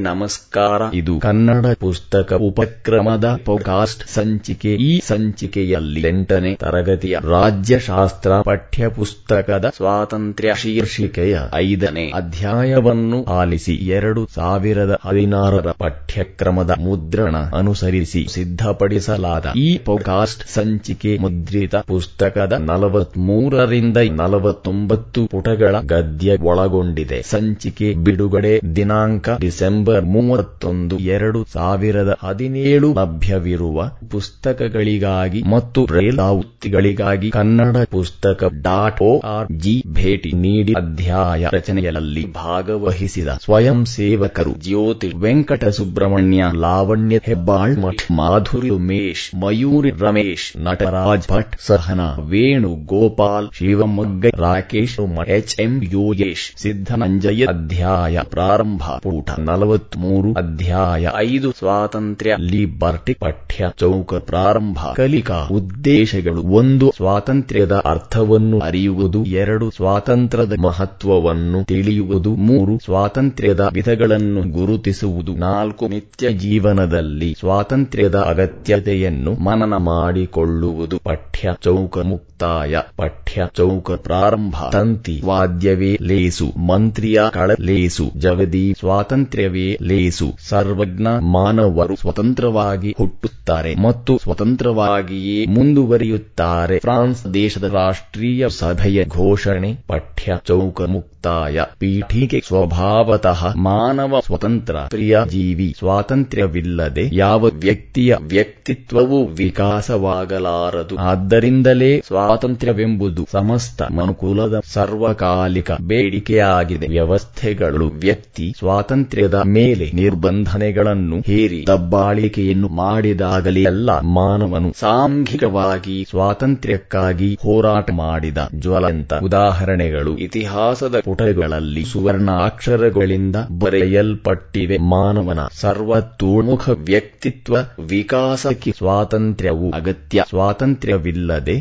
ನಮಸ್ಕಾರ. ಇದು ಕನ್ನಡ ಪುಸ್ತಕ ಉಪಕ್ರಮದ ಪೋಕಾಸ್ಟ್ ಸಂಚಿಕೆ. ಈ ಸಂಚಿಕೆಯಲ್ಲಿ ಎಂಟನೇ ತರಗತಿಯ ರಾಜ್ಯಶಾಸ್ತ್ರ ಪಠ್ಯಪುಸ್ತಕದ ಸ್ವಾತಂತ್ರ್ಯ ಶೀರ್ಷಿಕೆಯ ಐದನೇ ಅಧ್ಯಾಯವನ್ನು ಆಲಿಸಿ ಎರಡು ಸಾವಿರದ ಹದಿನಾರರ ಪಠ್ಯಕ್ರಮದ ಮುದ್ರಣ ಅನುಸರಿಸಿ ಸಿದ್ಧಪಡಿಸಲಾದ ಈ ಪೋಕಾಸ್ಟ್ ಸಂಚಿಕೆ ಮುದ್ರಿತ ಪುಸ್ತಕದ ನಲವತ್ಮೂರರಿಂದ ನಲವತ್ತೊಂಬತ್ತು ಪುಟಗಳ ಗದ್ಯ ಒಳಗೊಂಡಿದೆ. ಸಂಚಿಕೆ ಬಿಡುಗಡೆ ದಿನಾಂಕ ಡಿಸೆಂಬರ್ ಮೂವತ್ತೊಂದು, ಎರಡು ಸಾವಿರದ ಹದಿನೇಳು ಲಭ್ಯವಿರುವ ಪುಸ್ತಕಗಳಿಗಾಗಿ ಮತ್ತು ರೇಲಾವೃತ್ತಿಗಳಿಗಾಗಿ ಕನ್ನಡ ಪುಸ್ತಕ ಡಾಟ್ ಓ ಆರ್ ಜಿ ಭೇಟಿ ನೀಡಿ ಅಧ್ಯಾಯ ರಚನೆಯಲ್ಲಿ ಭಾಗವಹಿಸಿದ ಸ್ವಯಂ ಸೇವಕರು ಜ್ಯೋತಿ ವೆಂಕಟ ಸುಬ್ರಹ್ಮಣ್ಯ ಲಾವಣ್ಯ ಹೆಬ್ಬಾಳ್, ಮಠ್ ಮಾಧುರಿ ಉಮೇಶ್, ಮಯೂರಿ ರಮೇಶ್, ನಟರಾಜ್ ಭಟ್ ಸಹನಾ ವೇಣು ಗೋಪಾಲ್ ಶಿವಮೊಗ್ಗ ರಾಕೇಶ್ ಎಚ್ ಎಂ ಯೋಗೇಶ್ ಸಿದ್ದನಂಜಯ ಅಧ್ಯಾಯ ಪ್ರಾರಂಭ ಪೂಟ ನಲವತ್ಮೂರು ಅಧ್ಯಾಯ ಐದು. ಸ್ವಾತಂತ್ರ್ಯ, ಲಿಬರ್ಟಿ ಪಠ್ಯ, ಚೌಕ ಪ್ರಾರಂಭ, ಕಲಿಕಾ ಉದ್ದೇಶಗಳು. ಒಂದು, ಸ್ವಾತಂತ್ರ್ಯದ ಅರ್ಥವನ್ನು ಅರಿಯುವುದು. ಎರಡು, ಸ್ವಾತಂತ್ರ್ಯದ ಮಹತ್ವವನ್ನು ತಿಳಿಯುವುದು. ಮೂರು, ಸ್ವಾತಂತ್ರ್ಯದ ವಿಧಗಳನ್ನು ಗುರುತಿಸುವುದು. ನಾಲ್ಕು, ನಿತ್ಯ ಜೀವನದಲ್ಲಿ ಸ್ವಾತಂತ್ರ್ಯದ ಅಗತ್ಯತೆಯನ್ನು ಮನನ ಮಾಡಿಕೊಳ್ಳುವುದು. ಪಠ್ಯ, ಚೌಕ ಮುಕ್ತಾಯ ಪಠ್ಯ ಚೌಕ ಪ್ರಾರಂಭ. ತಂತಿ ವಾದ್ಯವೇ ಲೇಸು. ಮಂತ್ರಿಯ ಕಳ ಲೇಸು. ಜಗದಿ ಸ್ವಾತಂತ್ರ್ಯವೇ ಲೇಸು. ಸರ್ವಜ್ಞ ಮಾನವರು ಸ್ವತಂತ್ರವಾಗಿ ಹುಟ್ಟುತ್ತಾರೆ ಮತ್ತು ಸ್ವತಂತ್ರವಾಗಿಯೇ ಮುಂದುವರಿಯುತ್ತಾರೆ. ಫ್ರಾನ್ಸ್ ದೇಶದ ರಾಷ್ಟ್ರೀಯ ಸಭೆಯ ಘೋಷಣೆ. ಪಠ್ಯ ಚೌಕ ಮುಕ್ತಾಯ. ಪೀಠಿಕೆ ಸ್ವಭಾವತಃ ಮಾನವ ಸ್ವತಂತ್ರ. ಪ್ರಿಯ ಜೀವಿ ಸ್ವಾತಂತ್ರ್ಯವಿಲ್ಲದೆ ಯಾವ ವ್ಯಕ್ತಿಯ ವ್ಯಕ್ತಿತ್ವವು ವಿಕಾಸವಾಗಲಾರದು. ಆದ್ದರಿಂದಲೇ ಸ್ವಾತಂತ್ರ್ಯವೆಂಬುದು ಸಮಸ್ತ ಮನುಕುಲದ ಸರ್ವಕಾಲಿಕ ಬೇಡಿಕೆಯಾಗಿದೆ. ವ್ಯವಸ್ಥೆಗಳು, ವ್ಯಕ್ತಿ ಸ್ವಾತಂತ್ರ್ಯದ ಮೇಲೆ ನಿರ್ಬಂಧನೆಗಳನ್ನು ಹೇರಿ ದಬ್ಬಾಳಿಕೆಯನ್ನು ಮಾಡಿದಾಗಲೇ ಎಲ್ಲ ಮಾನವನು ಸಾಂಘಿಕವಾಗಿ ಸ್ವಾತಂತ್ರ್ಯಕ್ಕಾಗಿ ಹೋರಾಟ ಮಾಡಿದ ಜ್ವಲಂತ ಉದಾಹರಣೆಗಳು ಇತಿಹಾಸದ ಪುಟಗಳಲ್ಲಿ ಸುವರ್ಣ ಅಕ್ಷರಗಳಿಂದ ಬರೆಯಲ್ಪಟ್ಟಿವೆ. ಮಾನವನ ಸರ್ವತೋಮುಖ ವ್ಯಕ್ತಿತ್ವ ವಿಕಾಸಕ್ಕೆ ಸ್ವಾತಂತ್ರ್ಯವು ಅಗತ್ಯ. ಸ್ವಾತಂತ್ರ್ಯವಿಲ್ಲದೆ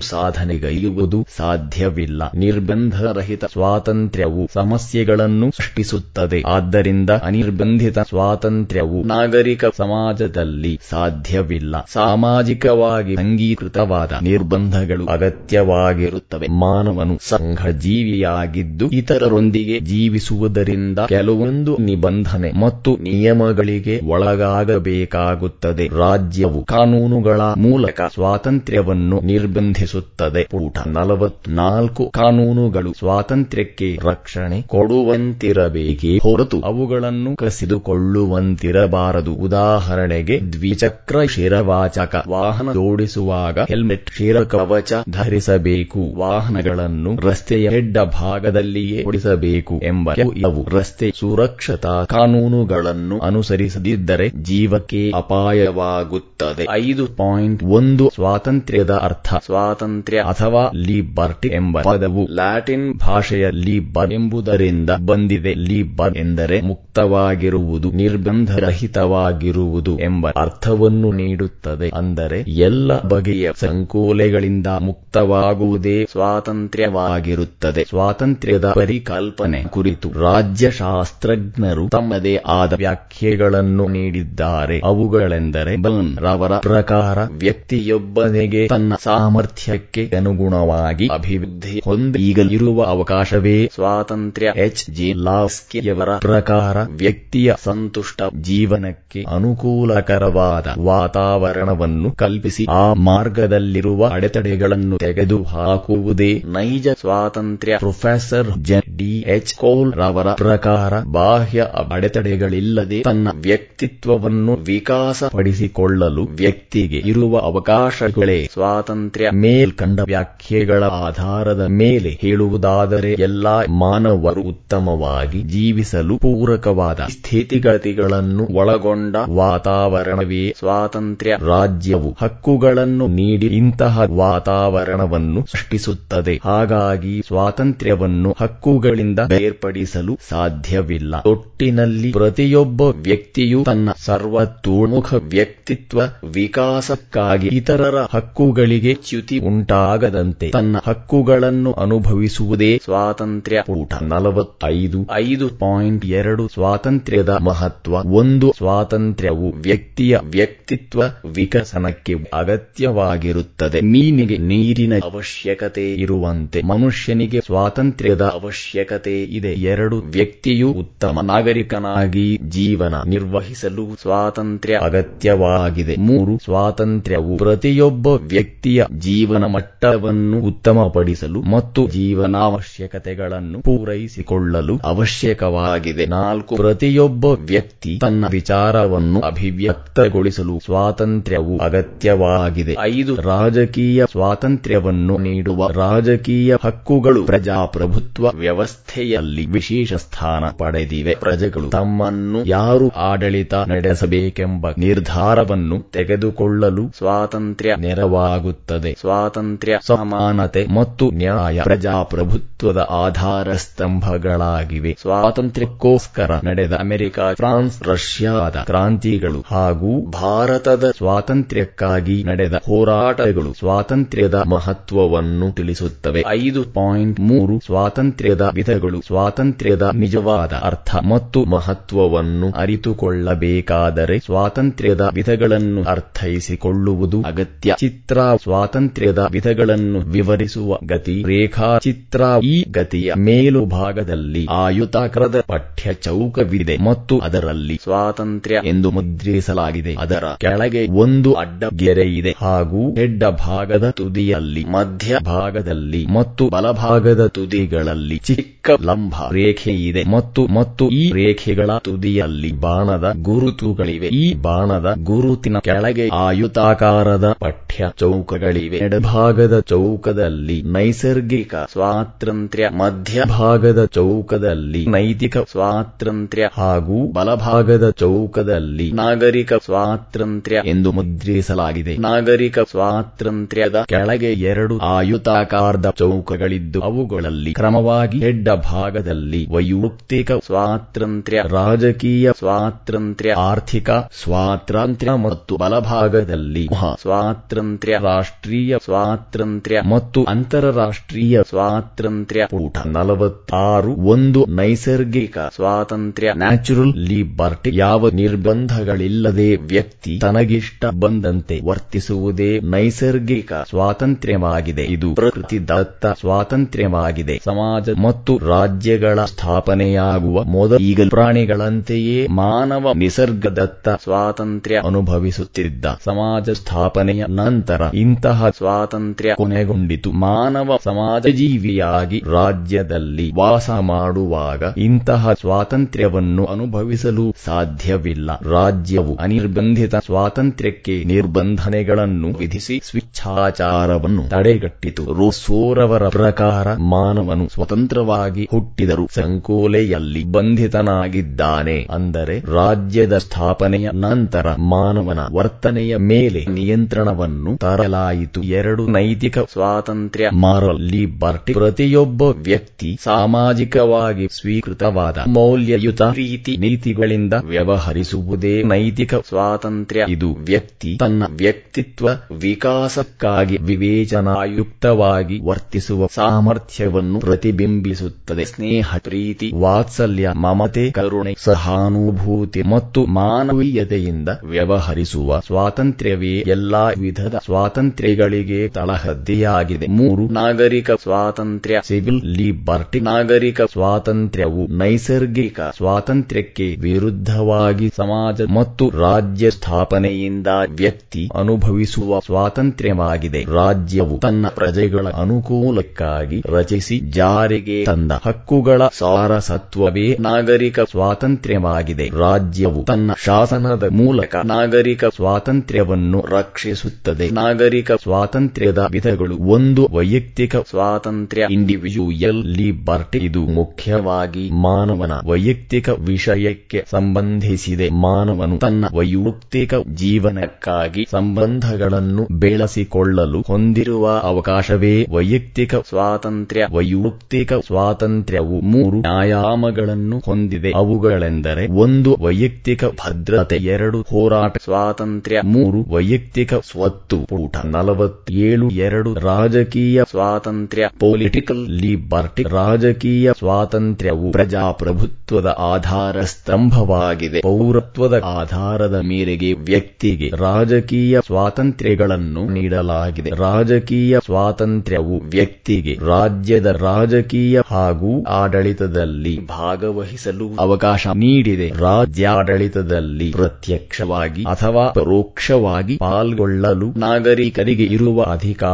ಸಾಧನೆಗೈಯುವುದು ಸಾಧ್ಯವಿಲ್ಲ. ನಿರ್ಬಂಧರಹಿತ ಸ್ವಾತಂತ್ರ್ಯವು ಸಮಸ್ಯೆಗಳನ್ನು ಸೃಷ್ಟಿಸುತ್ತದೆ. ಆದ್ದರಿಂದ ಅನಿರ್ಬಂಧಿತ ಸ್ವಾತಂತ್ರ್ಯವು ನಾಗರಿಕ ಸಮಾಜದಲ್ಲಿ ಸಾಧ್ಯವಿಲ್ಲ. ಸಾಮಾಜಿಕವಾಗಿ ಅಂಗೀಕೃತವಾದ ನಿರ್ಬಂಧಗಳು ಅಗತ್ಯವಾಗಿರುತ್ತವೆ. ಮಾನವನು ಸಂಘ ಜೀವಿಯಾಗಿದ್ದು ಇತರರೊಂದಿಗೆ ಜೀವಿಸುವುದರಿಂದ ಕೆಲವೊಂದು ನಿಬಂಧನೆ ಮತ್ತು ನಿಯಮಗಳಿಗೆ ಒಳಗಾಗಬೇಕಾಗುತ್ತದೆ. ರಾಜ್ಯವು ಕಾನೂನುಗಳ ಮೂಲಕ ಸ್ವಾತಂತ್ರ್ಯವನ್ನು ನಿರ್ಬಂಧಿಸುತ್ತದೆ. ಪೂಟ ನಲವತ್ನಾಲ್ಕು ಕಾನೂನುಗಳು ಸ್ವಾತಂತ್ರ್ಯಕ್ಕೆ ರಕ್ಷಣೆ ಕೊಡುವಂತಿರಬೇಕೇ ಹೊರತು ಅವುಗಳನ್ನು ಕಸಿದುಕೊಳ್ಳುವಂತಿರಬಾರದು. ಉದಾಹರಣೆಗೆ ದ್ವಿಚಕ್ರ ಶಿರವಾಚಕ ವಾಹನ ಜೋಡಿಸುವಾಗ ಹೆಲ್ಮೆಟ್ ಶಿರಕವಚ ಧರಿಸಬೇಕು. ವಾಹನಗಳನ್ನು ರಸ್ತೆಯ ಹೆಡ್ಡ ಭಾಗದಲ್ಲಿಯೇ ಓಡಿಸಬೇಕು ಎಂಬ ಇವು ರಸ್ತೆ ಸುರಕ್ಷತಾ ಕಾನೂನುಗಳನ್ನು ಅನುಸರಿಸದಿದ್ದರೆ ಜೀವಕ್ಕೆ ಅಪಾಯವಾಗುತ್ತದೆ. ಐದು ಪಾಯಿಂಟ್ ಒಂದು ಸ್ವಾತಂತ್ರ್ಯದ ಅರ್ಥ. ಸ್ವಾತಂತ್ರ್ಯ ಅಥವಾ ಲಿಬರ್ಟಿ ಎಂಬ ಪದವು ಲ್ಯಾಟಿನ್ ಭಾಷೆಯ ಲಿಬರ್ ಎಂಬುದರಿಂದ ಬಂದಿದೆ. ಲಿಬರ್ ಎಂದರೆ ಮುಕ್ತವಾಗಿರುವುದು, ನಿರ್ಬಂಧರಹಿತವಾಗಿರುವುದು ಎಂಬ ಅರ್ಥವನ್ನು ನೀಡುತ್ತದೆ. ಅಂದರೆ ಎಲ್ಲ ಬಗೆಯ ಸಂಕೋಲೆಗಳಿಂದ ಮುಕ್ತವಾಗುವುದೇ ಸ್ವಾತಂತ್ರ್ಯವಾಗಿರುತ್ತದೆ. ಸ್ವಾತಂತ್ರ್ಯದ ಪರಿಕಲ್ಪನೆ ಕುರಿತು ರಾಜ್ಯಶಾಸ್ತ್ರಜ್ಞರು ತಮ್ಮದೇ ಆದ ವ್ಯಾಖ್ಯೆಗಳನ್ನು ನೀಡಿದ್ದಾರೆ. ಅವುಗಳೆಂದರೆ ಬನ್ ರವರ ಪ್ರಕಾರ ವ್ಯಕ್ತಿಯೊಬ್ಬನಿಗೆ ತನ್ನ ಸಾಮರ್ಥ್ಯಕ್ಕೆ ಅನುಗುಣವಾಗಿ ಅಭಿವೃದ್ಧಿ ಹೊಂದೀಗಲಿರುವ ಅವಕಾಶವೇ ಸ್ವಾತಂತ್ರ್ಯ. ಎಚ್. ಜಿ. ಲಾಸ್ಕಿಯವರ ಪ್ರಕಾರ ವ್ಯಕ್ತಿಯ ಸಂತುಷ್ಟ ಜೀವನಕ್ಕೆ ಅನುಕೂಲಕರವಾದ ವಾತಾವರಣವನ್ನು ಕಲ್ಪಿಸಿ ಆ ಮಾರ್ಗದಲ್ಲಿರುವ ಅಡೆತಡೆಗಳನ್ನು ತೆಗೆದುಹಾಕುವುದೇ ನೈಜ ಸ್ವಾತಂತ್ರ್ಯ. Professor J D. H. Cole ರವರ ಪ್ರಕಾರ ಬಾಹ್ಯ ಅಡೆತಡೆಗಳಿಲ್ಲದೆ ತನ್ನ ವ್ಯಕ್ತಿತ್ವವನ್ನು ವಿಕಾಸಪಡಿಸಿಕೊಳ್ಳಲು ವ್ಯಕ್ತಿಗೆ ಇರುವ ಅವಕಾಶಗಳೇ ಸ್ವಾತಂತ್ರ್ಯ. ಮೇಲ್ಕಂಡ ವ್ಯಾಖ್ಯೆಗಳ ಆಧಾರದ ಮೇಲೆ ಹೇಳುವುದಾದರೆ ಎಲ್ಲಾ ಮಾನವರು ಉತ್ತಮವಾಗಿ ಜೀವಿಸಲು ಪೂರಕವಾದ ಸ್ಥಿತಿಗತಿಗಳನ್ನು ಒಳಗೊಂಡ ವಾತಾವರಣವೇ ಸ್ವಾತಂತ್ರ್ಯ ರಾಜ್ಯವು. ಹಕ್ಕುಗಳನ್ನು ನೀಡಿ ಇಂತಹ ವಾತಾವರಣವನ್ನು ಸೃಷ್ಟಿಸುತ್ತದೆ. ಹಾಗಾಗಿ ಸ್ವಾತಂತ್ರ್ಯವನ್ನು ಹಕ್ಕುಗಳಿಂದ ಬೇರ್ಪಡಿಸಲು ಸಾಧ್ಯವಿಲ್ಲ. ಒಟ್ಟಿನಲ್ಲಿ ಪ್ರತಿಯೊಬ್ಬ ವ್ಯಕ್ತಿಯು ತನ್ನ ಸರ್ವತೋಮುಖ ವ್ಯಕ್ತಿತ್ವ ವಿಕಾಸಕ್ಕಾಗಿ ಇತರರ ಹಕ್ಕುಗಳಿಗೆ ಚ್ಯುತಿ ಉಂಟಾಗ ತಡೆಯಲಾಗದಂತೆ ತನ್ನ ಹಕ್ಕುಗಳನ್ನು ಅನುಭವಿಸುವುದೇ ಸ್ವಾತಂತ್ರ್ಯ ಊಟ. ನಲವತ್ತೈದು. ಐದು. ಪಾಯಿಂಟ್ ಎರಡು. ಸ್ವಾತಂತ್ರ್ಯದ ಮಹತ್ವ. ಒಂದು. ಸ್ವಾತಂತ್ರ್ಯವು ವ್ಯಕ್ತಿಯ ವ್ಯಕ್ತಿತ್ವ ವಿಕಸನಕ್ಕೆ ಅಗತ್ಯವಾಗಿರುತ್ತದೆ. ಮೀನಿಗೆ ನೀರಿನ ಅವಶ್ಯಕತೆ ಇರುವಂತೆ ಮನುಷ್ಯನಿಗೆ ಸ್ವಾತಂತ್ರ್ಯದ ಅವಶ್ಯಕತೆ ಇದೆ. ಎರಡು. ವ್ಯಕ್ತಿಯು ಉತ್ತಮ ನಾಗರಿಕನಾಗಿ ಜೀವನ ನಿರ್ವಹಿಸಲು ಸ್ವಾತಂತ್ರ್ಯ ಅಗತ್ಯವಾಗಿದೆ. ಮೂರು. ಸ್ವಾತಂತ್ರ್ಯವು ಪ್ರತಿಯೊಬ್ಬ ವ್ಯಕ್ತಿಯ ಜೀವನ ಮಟ್ಟವನ್ನು ಉತ್ತಮಪಡಿಸಲು ಮತ್ತು ಜೀವನಾವಶ್ಯಕತೆಗಳನ್ನು ಪೂರೈಸಿಕೊಳ್ಳಲು ಅವಶ್ಯಕವಾಗಿದೆ. ನಾಲ್ಕು, ಪ್ರತಿಯೊಬ್ಬ ವ್ಯಕ್ತಿ ತನ್ನ ವಿಚಾರವನ್ನು ಅಭಿವ್ಯಕ್ತಗೊಳಿಸಲು ಸ್ವಾತಂತ್ರ್ಯವು ಅಗತ್ಯವಾಗಿದೆ. ಐದು, ರಾಜಕೀಯ ಸ್ವಾತಂತ್ರ್ಯವನ್ನು ನೀಡುವ ರಾಜಕೀಯ ಹಕ್ಕುಗಳು ಪ್ರಜಾಪ್ರಭುತ್ವ ವ್ಯವಸ್ಥೆಯಲ್ಲಿ ವಿಶೇಷ ಸ್ಥಾನ ಪಡೆದಿವೆ. ಪ್ರಜೆಗಳು ತಮ್ಮನ್ನು ಯಾರು ಆಡಳಿತ ನಡೆಸಬೇಕೆಂಬ ನಿರ್ಧಾರವನ್ನು ತೆಗೆದುಕೊಳ್ಳಲು ಸ್ವಾತಂತ್ರ್ಯ ನೆರವಾಗುತ್ತದೆ. ಸ್ವಾತಂತ್ರ್ಯ ಸಮಾನತೆ ಮತ್ತು ನ್ಯಾಯ ಪ್ರಜಾಪ್ರಭುತ್ವದ ಆಧಾರ ಸ್ತಂಭಗಳಾಗಿವೆ. ಸ್ವಾತಂತ್ರ್ಯಕ್ಕೋಸ್ಕರ ನಡೆದ ಅಮೆರಿಕ, ಫ್ರಾನ್ಸ್, ರಷ್ಯಾದ ಕ್ರಾಂತಿಗಳು ಹಾಗೂ ಭಾರತದ ಸ್ವಾತಂತ್ರ್ಯಕ್ಕಾಗಿ ನಡೆದ ಹೋರಾಟಗಳು ಸ್ವಾತಂತ್ರ್ಯದ ಮಹತ್ವವನ್ನು ತಿಳಿಸುತ್ತವೆ. ಐದು ಪಾಯಿಂಟ್ ಮೂರು ಸ್ವಾತಂತ್ರ್ಯದ ವಿಧಗಳು ಸ್ವಾತಂತ್ರ್ಯದ ನಿಜವಾದ ಅರ್ಥ ಮತ್ತು ಮಹತ್ವವನ್ನು ಅರಿತುಕೊಳ್ಳಬೇಕಾದರೆ ಸ್ವಾತಂತ್ರ್ಯದ ವಿಧಗಳನ್ನು ಅರ್ಥೈಸಿಕೊಳ್ಳುವುದು ಅಗತ್ಯ. ಚಿತ್ರ ಸ್ವಾತಂತ್ರ್ಯದ ವಿಧಗಳನ್ನು ವಿವರಿಸುವ ಗತಿ ರೇಖಾಚಿತ್ರ ಈ ಗತಿಯ ಮೇಲುಭಾಗದಲ್ಲಿ ಆಯುತಾಕಾರದ ಪಠ್ಯ ಚೌಕವಿದೆ ಮತ್ತು ಅದರಲ್ಲಿ ಸ್ವಾತಂತ್ರ್ಯ ಎಂದು ಮುದ್ರಿಸಲಾಗಿದೆ. ಅದರ ಕೆಳಗೆ ಒಂದು ಅಡ್ಡ ಗೆರೆ ಇದೆ ಹಾಗೂ ಹೆಡ್ಡ ಭಾಗದ ತುದಿಯಲ್ಲಿ, ಮಧ್ಯ ಭಾಗದಲ್ಲಿ ಮತ್ತು ಬಲಭಾಗದ ತುದಿಗಳಲ್ಲಿ ಚಿಕ್ಕ ಲಂಬ ರೇಖೆ ಇದೆ ಮತ್ತು ಮತ್ತು ಈ ರೇಖೆಗಳ ತುದಿಯಲ್ಲಿ ಬಾಣದ ಗುರುತುಗಳಿವೆ. ಈ ಬಾಣದ ಗುರುತಿನ ಕೆಳಗೆ ಆಯುತಾಕಾರದ ಪಠ್ಯ ಚೌಕಗಳಿವೆ ಎಡಭಾಗದ ಚೌಕದಲ್ಲಿ ನೈಸರ್ಗಿಕ ಸ್ವಾತಂತ್ರ್ಯ ಮಧ್ಯಭಾಗದ ಚೌಕದಲ್ಲಿ ನೈತಿಕ ಸ್ವಾತಂತ್ರ್ಯ ಹಾಗೂ ಬಲಭಾಗದ ಚೌಕದಲ್ಲಿ ನಾಗರಿಕ ಸ್ವಾತಂತ್ರ್ಯ ಎಂದು ಮುದ್ರಿಸಲಾಗಿದೆ. ನಾಗರಿಕ ಸ್ವಾತಂತ್ರ್ಯದ ಕೆಳಗೆ ಎರಡು ಆಯುತಾಕಾರದ ಚೌಕಗಳಿದ್ದು, ಅವುಗಳಲ್ಲಿ ಕ್ರಮವಾಗಿ ಹೆಡ್ಡ ಭಾಗದಲ್ಲಿ ವೈಯಕ್ತಿಕ ಸ್ವಾತಂತ್ರ್ಯ, ರಾಜಕೀಯ ಸ್ವಾತಂತ್ರ್ಯ, ಆರ್ಥಿಕ ಸ್ವಾತಂತ್ರ್ಯ ಮತ್ತು ಬಲಭಾಗದಲ್ಲಿ ಸ್ವಾತಂತ್ರ್ಯ, ರಾಷ್ಟ್ರೀಯ ಸ್ವಾತಂತ್ರ್ಯ ಮತ್ತು ಅಂತಾರಾಷ್ಟ್ರೀಯ ಸ್ವಾತಂತ್ರ್ಯ ಕೂಟ ನಲವತ್ತಾರು ಒಂದು ನೈಸರ್ಗಿಕ ಸ್ವಾತಂತ್ರ್ಯ. Natural liberty. ಯಾವ ನಿರ್ಬಂಧಗಳಿಲ್ಲದೆ ವ್ಯಕ್ತಿ ತನಗಿಷ್ಟ ಬಂದಂತೆ ವರ್ತಿಸುವುದೇ ನೈಸರ್ಗಿಕ ಸ್ವಾತಂತ್ರ್ಯವಾಗಿದೆ. ಇದು ಪ್ರಕೃತಿ ದತ್ತ ಸ್ವಾತಂತ್ರ್ಯವಾಗಿದೆ. ಸಮಾಜ ಮತ್ತು ರಾಜ್ಯಗಳ ಸ್ಥಾಪನೆಯಾಗುವ ಮೊದಲು ಈಗ ಪ್ರಾಣಿಗಳಂತೆಯೇ ಮಾನವ ನಿಸರ್ಗದತ್ತ ಸ್ವಾತಂತ್ರ್ಯ ಅನುಭವಿಸುತ್ತಿದ್ದ ಸಮಾಜ ಸ್ಥಾಪನೆಯ ನಂತರ ಇಂತಹ ಸ್ವಾತಂತ್ರ್ಯ ಕೊನೆಗೊಂಡಿತು. ಮಾನವ ಸಮಾಜ ಜೀವಿಯಾಗಿ ರಾಜ್ಯದಲ್ಲಿ ವಾಸ ಮಾಡುವಾಗ ಇಂತಹ ಸ್ವಾತಂತ್ರ್ಯವನ್ನು ಅನುಭವಿಸಲು ಸಾಧ್ಯವಿಲ್ಲ. ರಾಜ್ಯವು ಅನಿರ್ಬಂಧಿತ ಸ್ವಾತಂತ್ರ್ಯಕ್ಕೆ ನಿರ್ಬಂಧನೆಗಳನ್ನು ವಿಧಿಸಿ ಸ್ವಿಚ್ಛಾಚಾರವನ್ನು ತಡೆಗಟ್ಟಿತು. ರೋಸೋರವರ ಪ್ರಕಾರ ಮಾನವನು ಸ್ವತಂತ್ರವಾಗಿ ಹುಟ್ಟಿದರು ಸಂಕೋಲೆಯಲ್ಲಿ ಬಂಧಿತನಾಗಿದ್ದಾನೆ ಅಂದರೆ ರಾಜ್ಯದ ಸ್ಥಾಪನೆಯ ನಂತರ ಮಾನವನ ವರ್ತನೆಯ ಮೇಲೆ ನಿಯಂತ್ರಣವನ್ನು ತರಲಾಯಿತು. ಎರಡು ನೈತಿಕ ಸ್ವಾತಂತ್ರ್ಯ ಮಾರಲ್ ಲಿಬರ್ಟಿ ಪ್ರತಿಯೊಬ್ಬ ವ್ಯಕ್ತಿ ಸಾಮಾಜಿಕವಾಗಿ ಸ್ವೀಕೃತವಾದ ಮೌಲ್ಯಯುತ ರೀತಿ ನೀತಿಗಳಿಂದ ವ್ಯವಹರಿಸುವುದೇ ನೈತಿಕ ಸ್ವಾತಂತ್ರ್ಯ. ಇದು ವ್ಯಕ್ತಿ ತನ್ನ ವ್ಯಕ್ತಿತ್ವ ವಿಕಾಸಕ್ಕಾಗಿ ವಿವೇಚನಾಯುಕ್ತವಾಗಿ ವರ್ತಿಸುವ ಸಾಮರ್ಥ್ಯವನ್ನು ಪ್ರತಿಬಿಂಬಿಸುತ್ತದೆ. ಸ್ನೇಹ ಪ್ರೀತಿ ವಾತ್ಸಲ್ಯ ಮಮತೆ ಕರುಣೆ ಸಹಾನುಭೂತಿ ಮತ್ತು ಮಾನವೀಯತೆಯಿಂದ ವ್ಯವಹರಿಸುವ ಸ್ವಾತಂತ್ರ್ಯವೇ ಎಲ್ಲಾ ವಿಧದ ಸ್ವಾತಂತ್ರ್ಯಗಳಿಗೆ ತಳಹದಿಯಾಗಿದೆ ಮೂರು, ನಾಗರಿಕ ಸ್ವಾತಂತ್ರ್ಯ, ಸಿವಿಲ್ ಲಿಬರ್ಟಿ. ನಾಗರಿಕ ಸ್ವಾತಂತ್ರ್ಯವು ನೈಸರ್ಗಿಕ ಸ್ವಾತಂತ್ರ್ಯಕ್ಕೆ ವಿರುದ್ಧವಾಗಿ ಸಮಾಜ ಮತ್ತು ರಾಜ್ಯ ಸ್ಥಾಪನೆಯಿಂದ ವ್ಯಕ್ತಿ ಅನುಭವಿಸುವ ಸ್ವಾತಂತ್ರ್ಯವಾಗಿದೆ. ರಾಜ್ಯವು ತನ್ನ ಪ್ರಜೆಗಳ ಅನುಕೂಲಕ್ಕಾಗಿ ರಚಿಸಿ ಜಾರಿಗೆ ತಂದ ಹಕ್ಕುಗಳ ಸಾರಸತ್ವವೇ ನಾಗರಿಕ ಸ್ವಾತಂತ್ರ್ಯವಾಗಿದೆ. ರಾಜ್ಯವು ತನ್ನ ಶಾಸನದ ಮೂಲಕ ನಾಗರಿಕ ಸ್ವಾತಂತ್ರ್ಯವನ್ನು ರಕ್ಷಿಸುತ್ತದೆ. ನಾಗರಿಕ ಸ್ವಾತಂತ್ರ್ಯದ ವಿಧಗಳು ಒಂದು ವೈಯಕ್ತಿಕ ಸ್ವಾತಂತ್ರ್ಯ. ಇಂಡಿವಿಜುವಲ್ ಲಿಬರ್ಟಿ ಇದು ಮುಖ್ಯವಾಗಿ ಮಾನವನ ವೈಯಕ್ತಿಕ ವಿಷಯಕ್ಕೆ ಸಂಬಂಧಿಸಿದೆ. ಮಾನವನು ತನ್ನ ವೈಯಕ್ತಿಕ ಜೀವನಕ್ಕಾಗಿ ಸಂಬಂಧಗಳನ್ನು ಬೆಳೆಸಿಕೊಳ್ಳಲು ಹೊಂದಿರುವ ಅವಕಾಶವೇ ವೈಯಕ್ತಿಕ ಸ್ವಾತಂತ್ರ್ಯ. ವೈಯಕ್ತಿಕ ಸ್ವಾತಂತ್ರ್ಯವು ಮೂರು ಆಯಾಮಗಳನ್ನು ಹೊಂದಿದೆ. ಅವುಗಳೆಂದರೆ ಒಂದು ವೈಯಕ್ತಿಕ ಭದ್ರತೆ, ಎರಡು ಹೋರಾಟ, ಸ್ವಾತಂತ್ರ್ಯ, ಮೂರು ವೈಯಕ್ತಿಕ ಸ್ವತ್ತು. ಪೂಟ ನಲವತ್ತೇಳು ಎರಡು ರಾಜಕೀಯ ಸ್ವಾತಂತ್ರ್ಯ ಪೊಲಿಟಿಕಲ್ ಲಿಬರ್ಟಿ ರಾಜಕೀಯ ಸ್ವಾತಂತ್ರ್ಯವು ಪ್ರಜಾಪ್ರಭುತ್ವದ ಆಧಾರ ಸ್ತಂಭವಾಗಿದೆ. ಪೌರತ್ವದ ಆಧಾರದ ಮೇರೆಗೆ ವ್ಯಕ್ತಿಗೆ ರಾಜಕೀಯ ಸ್ವಾತಂತ್ರ್ಯಗಳನ್ನು ನೀಡಲಾಗಿದೆ. ರಾಜಕೀಯ ಸ್ವಾತಂತ್ರ್ಯವು ವ್ಯಕ್ತಿಗೆ ರಾಜ್ಯದ ರಾಜಕೀಯ ಹಾಗೂ ಆಡಳಿತದಲ್ಲಿ ಭಾಗವಹಿಸಲು ಅವಕಾಶ ನೀಡಿದೆ. ರಾಜ್ಯಾಡಳಿತದಲ್ಲಿ ಪ್ರತ್ಯಕ್ಷವಾಗಿ ಅಥವಾ ಪರೋಕ್ಷವಾಗಿ ಪಾಲ್ಗೊಳ್ಳಲು ನಾಗರಿಕರಿಗೆ ಇರುವ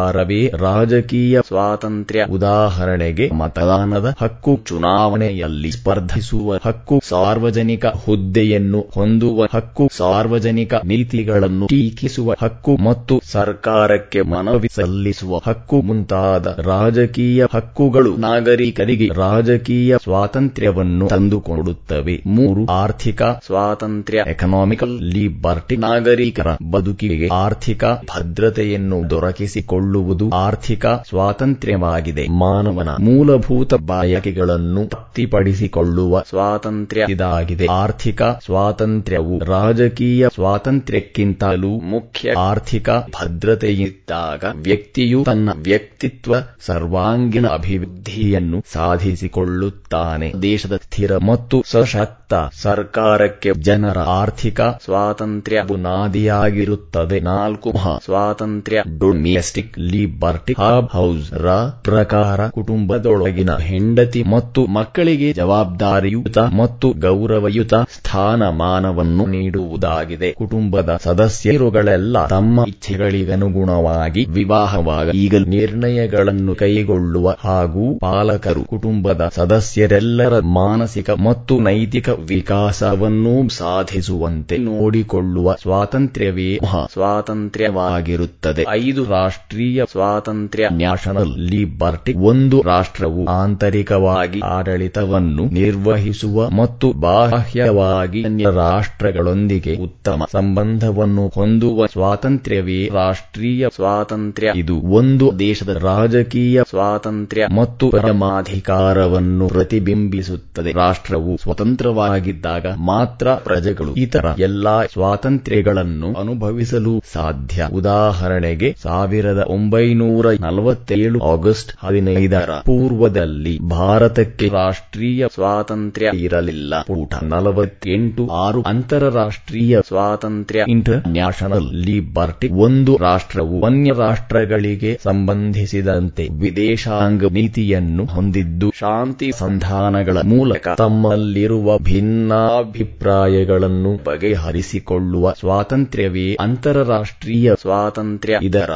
ಅಧಿಕಾರವೇ ರಾಜಕೀಯ ಸ್ವಾತಂತ್ರ್ಯ. ಉದಾಹರಣೆಗೆ ಮತದಾನದ ಹಕ್ಕು ಚುನಾವಣೆಯಲ್ಲಿ ಸ್ಪರ್ಧಿಸುವ ಹಕ್ಕು, ಸಾರ್ವಜನಿಕ ಹುದ್ದೆಯನ್ನು ಹೊಂದುವ ಹಕ್ಕು, ಸಾರ್ವಜನಿಕ ನೀತಿಗಳನ್ನು ಟೀಕಿಸುವ ಹಕ್ಕು ಮತ್ತು ಸರ್ಕಾರಕ್ಕೆ ಮನವಿ ಸಲ್ಲಿಸುವ ಹಕ್ಕು ಮುಂತಾದ ರಾಜಕೀಯ ಹಕ್ಕುಗಳು ನಾಗರಿಕರಿಗೆ ರಾಜಕೀಯ ಸ್ವಾತಂತ್ರ್ಯವನ್ನು ತಂದುಕೊಡುತ್ತವೆ. ಮೂರು, ಆರ್ಥಿಕ ಸ್ವಾತಂತ್ರ್ಯ. ಎಕನಾಮಿಕಲ್ ಲಿಬರ್ಟಿ ನಾಗರಿಕರ ಬದುಕಿಗೆ ಆರ್ಥಿಕ ಭದ್ರತೆಯನ್ನು ದೊರಕಿಸಿಕೊಳ್ಳುವುದು ಆರ್ಥಿಕ ಸ್ವಾತಂತ್ರ್ಯವಾಗಿದೆ. ಮಾನವನ ಮೂಲಭೂತ ಬಯಕೆಗಳನ್ನು ತೃಪ್ತಿಪಡಿಸಿಕೊಳ್ಳುವ ಸ್ವಾತಂತ್ರ್ಯ ಇದಾಗಿದೆ. ಆರ್ಥಿಕ ಸ್ವಾತಂತ್ರ್ಯವು ರಾಜಕೀಯ ಸ್ವಾತಂತ್ರ್ಯಕ್ಕಿಂತಲೂ ಮುಖ್ಯ. ಆರ್ಥಿಕ ಭದ್ರತೆಯಿದ್ದಾಗ ವ್ಯಕ್ತಿಯು ತನ್ನ ವ್ಯಕ್ತಿತ್ವ ಸರ್ವಾಂಗೀಣ ಅಭಿವೃದ್ಧಿಯನ್ನು ಸಾಧಿಸಿಕೊಳ್ಳುತ್ತಾನೆ. ದೇಶದ ಸ್ಥಿರ ಮತ್ತು ಸಶಕ್ತ ಸರ್ಕಾರಕ್ಕೆ ಜನರ ಆರ್ಥಿಕ ಸ್ವಾತಂತ್ರ್ಯ ಬುನಾದಿಯಾಗಿರುತ್ತದೆ. ನಾಲ್ಕು ಮಹಾ ಸ್ವಾತಂತ್ರ್ಯ. ಡೊಮೆಸ್ಟಿಕ್ ಲಿಬರ್ಟಿ ಹಾಬ್ ಹೌಸ್ ರ ಪ್ರಕಾರ ಕುಟುಂಬದೊಳಗಿನ ಹೆಂಡತಿ ಮತ್ತು ಮಕ್ಕಳಿಗೆ ಜವಾಬ್ದಾರಿಯುತ ಮತ್ತು ಗೌರವಯುತ ಸ್ಥಾನಮಾನವನ್ನು ನೀಡುವುದಾಗಿದೆ. ಕುಟುಂಬದ ಸದಸ್ಯರುಗಳೆಲ್ಲ ತಮ್ಮ ಇಚ್ಛೆಗಳಿಗನುಗುಣವಾಗಿ ವಿವಾಹವಾಗ ಈಗ ನಿರ್ಣಯಗಳನ್ನು ಕೈಗೊಳ್ಳುವ ಹಾಗೂ ಪಾಲಕರು ಕುಟುಂಬದ ಸದಸ್ಯರೆಲ್ಲರ ಮಾನಸಿಕ ಮತ್ತು ನೈತಿಕ ವಿಕಾಸವನ್ನೂ ಸಾಧಿಸುವಂತೆ ನೋಡಿಕೊಳ್ಳುವ ಸ್ವಾತಂತ್ರ್ಯವೇ ಸ್ವಾತಂತ್ರ್ಯವಾಗಿರುತ್ತದೆ. ಐದು ರಾಷ್ಟ್ರೀಯ ಸ್ವಾತಂತ್ರ್ಯ ನ್ಯಾಷನಲ್ ಲಿಬರ್ಟಿ ಒಂದು ರಾಷ್ಟ್ರವು ಆಂತರಿಕವಾಗಿ ಆಡಳಿತವನ್ನು ನಿರ್ವಹಿಸುವ ಮತ್ತು ಬಾಹ್ಯವಾಗಿ ಅನ್ಯ ರಾಷ್ಟ್ರಗಳೊಂದಿಗೆ ಉತ್ತಮ ಸಂಬಂಧವನ್ನು ಹೊಂದುವ ಸ್ವಾತಂತ್ರ್ಯವೇ ರಾಷ್ಟ್ರೀಯ ಸ್ವಾತಂತ್ರ್ಯ. ಇದು ಒಂದು ದೇಶದ ರಾಜಕೀಯ ಸ್ವಾತಂತ್ರ್ಯ ಮತ್ತು ಪರಮಾಧಿಕಾರವನ್ನು ಪ್ರತಿಬಿಂಬಿಸುತ್ತದೆ. ರಾಷ್ಟ್ರವು ಸ್ವತಂತ್ರವಾಗಿದ್ದಾಗ ಮಾತ್ರ ಪ್ರಜೆಗಳು ಇತರ ಎಲ್ಲಾ ಸ್ವಾತಂತ್ರ್ಯಗಳನ್ನು ಅನುಭವಿಸಲು ಸಾಧ್ಯ. ಉದಾಹರಣೆಗೆ ಸಾವಿರದ ಒಂಬೈನೂರ ನಲವತ್ತೇಳು ಆಗಸ್ಟ್ ಹದಿನೈದರ ಪೂರ್ವದಲ್ಲಿ ಭಾರತಕ್ಕೆ ರಾಷ್ಟ್ರೀಯ ಸ್ವಾತಂತ್ರ್ಯ ಇರಲಿಲ್ಲ. ಪೂಟ ನಲವತ್ತೆಂಟು ಆರು ಅಂತಾರಾಷ್ಟ್ರೀಯ ಸ್ವಾತಂತ್ರ್ಯ ಇಂಟರ್ ನ್ಯಾಷನಲ್ ಲಿಬರ್ಟಿ ಒಂದು ರಾಷ್ಟ್ರವು ಅನ್ಯ ರಾಷ್ಟ್ರಗಳಿಗೆ ಸಂಬಂಧಿಸಿದಂತೆ ವಿದೇಶಾಂಗ ನೀತಿಯನ್ನು ಹೊಂದಿದ್ದು, ಶಾಂತಿ ಸಂಧಾನಗಳ ಮೂಲಕ ತಮ್ಮಲ್ಲಿರುವ ಭಿನ್ನಾಭಿಪ್ರಾಯಗಳನ್ನು ಬಗೆಹರಿಸಿಕೊಳ್ಳುವ ಸ್ವಾತಂತ್ರ್ಯವೇ ಅಂತಾರಾಷ್ಟ್ರೀಯ ಸ್ವಾತಂತ್ರ್ಯ. ಇದರ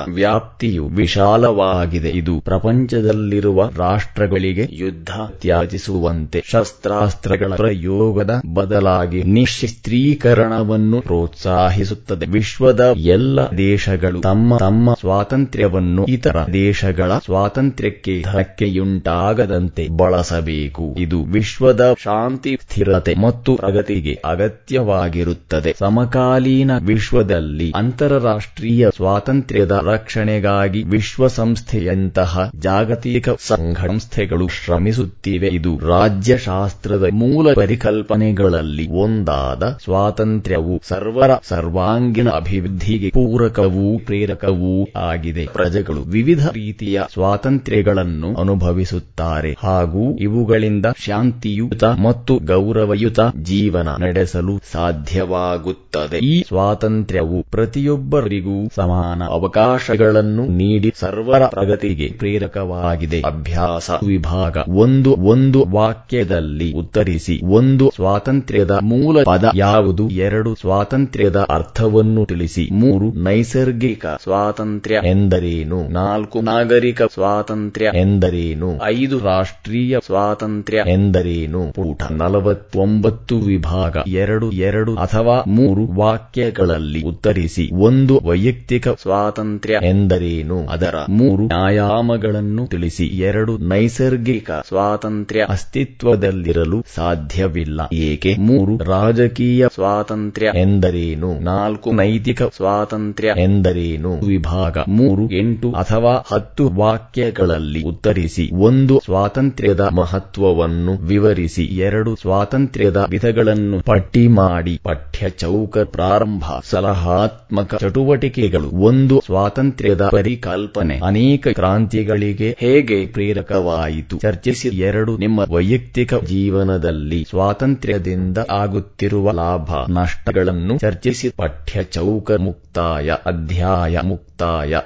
ವ್ಯಾಪ್ತಿಯು ವಿಶಾಲವಾಗಿದೆ. ಇದು ಪ್ರಪಂಚದಲ್ಲಿರುವ ರಾಷ್ಟ್ರಗಳಿಗೆ ಯುದ್ಧ ತ್ಯಾಜಿಸುವಂತೆ ಶಸ್ತ್ರಾಸ್ತ್ರಗಳ ಪ್ರಯೋಗದ ಬದಲಾಗಿ ನಿಶಸ್ತ್ರೀಕರಣವನ್ನು ಪ್ರೋತ್ಸಾಹಿಸುತ್ತದೆ. ವಿಶ್ವದ ಎಲ್ಲ ದೇಶಗಳು ತಮ್ಮ ತಮ್ಮ ಸ್ವಾತಂತ್ರ್ಯವನ್ನು ಇತರ ದೇಶಗಳ ಸ್ವಾತಂತ್ರ್ಯಕ್ಕೆ ಧಕ್ಕೆಯುಂಟಾಗದಂತೆ ಬಳಸಬೇಕು. ಇದು ವಿಶ್ವದ ಶಾಂತಿ, ಸ್ಥಿರತೆ ಮತ್ತು ಪ್ರಗತಿಗೆ ಅಗತ್ಯವಾಗಿರುತ್ತದೆ. ಸಮಕಾಲೀನ ವಿಶ್ವದಲ್ಲಿ ಅಂತಾರಾಷ್ಟ್ರೀಯ ಸ್ವಾತಂತ್ರ್ಯದ ರಕ್ಷಣೆಗಾಗಿ ವಿಶ್ವಸಂಸ್ಥೆಯಂತಹ ಜಾಗತಿಕ ಸಂಘಸಂಸ್ಥೆಗಳು ಶ್ರಮಿಸುತ್ತಿವೆ. ಇದು ರಾಜ್ಯಶಾಸ್ತ್ರದ ಮೂಲ ಪರಿಕಲ್ಪನೆಗಳಲ್ಲಿ ಒಂದಾದ ಸ್ವಾತಂತ್ರ್ಯವು ಸರ್ವರ ಸರ್ವಾಂಗೀಣ ಅಭಿವೃದ್ಧಿಗೆ ಪೂರಕವೂ ಪ್ರೇರಕವೂ ಆಗಿದೆ. ಪ್ರಜೆಗಳು ವಿವಿಧ ರೀತಿಯ ಸ್ವಾತಂತ್ರ್ಯಗಳನ್ನು ಅನುಭವಿಸುತ್ತಾರೆ ಹಾಗೂ ಇವುಗಳಿಂದ ಶಾಂತಿಯುತ ಮತ್ತು ಗೌರವಯುತ ಜೀವನ ನಡೆಸಲು ಸಾಧ್ಯವಾಗುತ್ತದೆ. ಈ ಸ್ವಾತಂತ್ರ್ಯವು ಪ್ರತಿಯೊಬ್ಬರಿಗೂ ಸಮಾನ ಅವಕಾಶಗಳನ್ನು ನೀಡಿ ಸರ್ವರ ಪ್ರಗತಿಗೆ ಪ್ರೇರಕವಾಗಿದೆ. ಅಭ್ಯಾಸ ವಿಭಾಗ ಒಂದು ಒಂದು ವಾಕ್ಯದಲ್ಲಿ ಉತ್ತರಿಸಿ, ಒಂದು ಸ್ವಾತಂತ್ರ್ಯದ ಮೂಲ ಪದ ಯಾವುದು? ಎರಡು ಸ್ವಾತಂತ್ರ್ಯದ ಅರ್ಥವನ್ನು ತಿಳಿಸಿ, ಮೂರು ನೈಸರ್ಗಿಕ ಸ್ವಾತಂತ್ರ್ಯ ಎಂದರೇನು? ನಾಲ್ಕು ನಾಗರಿಕ ಸ್ವಾತಂತ್ರ್ಯ ಎಂದರೇನು? ಐದು ರಾಷ್ಟ್ರೀಯ ಸ್ವಾತಂತ್ರ್ಯ ಎಂದರೇನು? ಪೂಟ ನಲವತ್ತೊಂಬತ್ತು ವಿಭಾಗ ಎರಡು ಎರಡು ಅಥವಾ ಮೂರು ವಾಕ್ಯಗಳಲ್ಲಿ ಉತ್ತರಿಸಿ, ಒಂದು ವೈಯಕ್ತಿಕ ಸ್ವಾತಂತ್ರ್ಯ ಎಂದರೇನು? ಅದರ ಮೂರು ಆಯಾಮಗಳನ್ನು ತಿಳಿಸಿ. ಎರಡು ನೈಸರ್ಗಿಕ ಸ್ವಾತಂತ್ರ್ಯ ಅಸ್ತಿತ್ವದಲ್ಲಿರಲು ಸಾಧ್ಯವಿಲ್ಲ. ಏಕೆ? ಮೂರು ರಾಜಕೀಯ ಸ್ವಾತಂತ್ರ್ಯ ಎಂದರೇನು? ನಾಲ್ಕು ನೈತಿಕ ಸ್ವಾತಂತ್ರ್ಯ ಎಂದರೇನು? ವಿಭಾಗ ಮೂರು ಎಂಟು ಅಥವಾ ಹತ್ತು ವಾಕ್ಯಗಳಲ್ಲಿ ಉತ್ತರಿಸಿ. ಒಂದು ಸ್ವಾತಂತ್ರ್ಯದ ಮಹತ್ವವನ್ನು ವಿವರಿಸಿ. ಎರಡು ಸ್ವಾತಂತ್ರ್ಯದ ವಿಧಗಳನ್ನು ಪಟ್ಟಿ ಮಾಡಿ. ಪಠ್ಯ ಚೌಕ ಪ್ರಾರಂಭ, ಸಲಹಾತ್ಮಕ ಚಟುವಟಿಕೆಗಳು. ಒಂದು ಸ್ವಾತಂತ್ರ್ಯದ ಪರಿಕಲ್ಪನೆ. ಅನೇಕ ಕ್ರಾಂತಿಗಳಿಗೆ ಹೇಗೆ ಪ್ರೇರಕವಾಯಿತು? ಚರ್ಚಿಸಿ ಎರಡು ನಿಮ್ಮ ವೈಯಕ್ತಿಕ ಜೀವನದಲ್ಲಿ ಸ್ವಾತಂತ್ರ್ಯದಿಂದ ಆಗುತ್ತಿರುವ ಲಾಭ, ನಷ್ಟಗಳನ್ನು ಚರ್ಚಿಸಿ. ಪಠ್ಯ ಚೌಕ ಮುಕ್ತಾಯ, ಅಧ್ಯಾಯ ಮುಕ್ತಾಯ.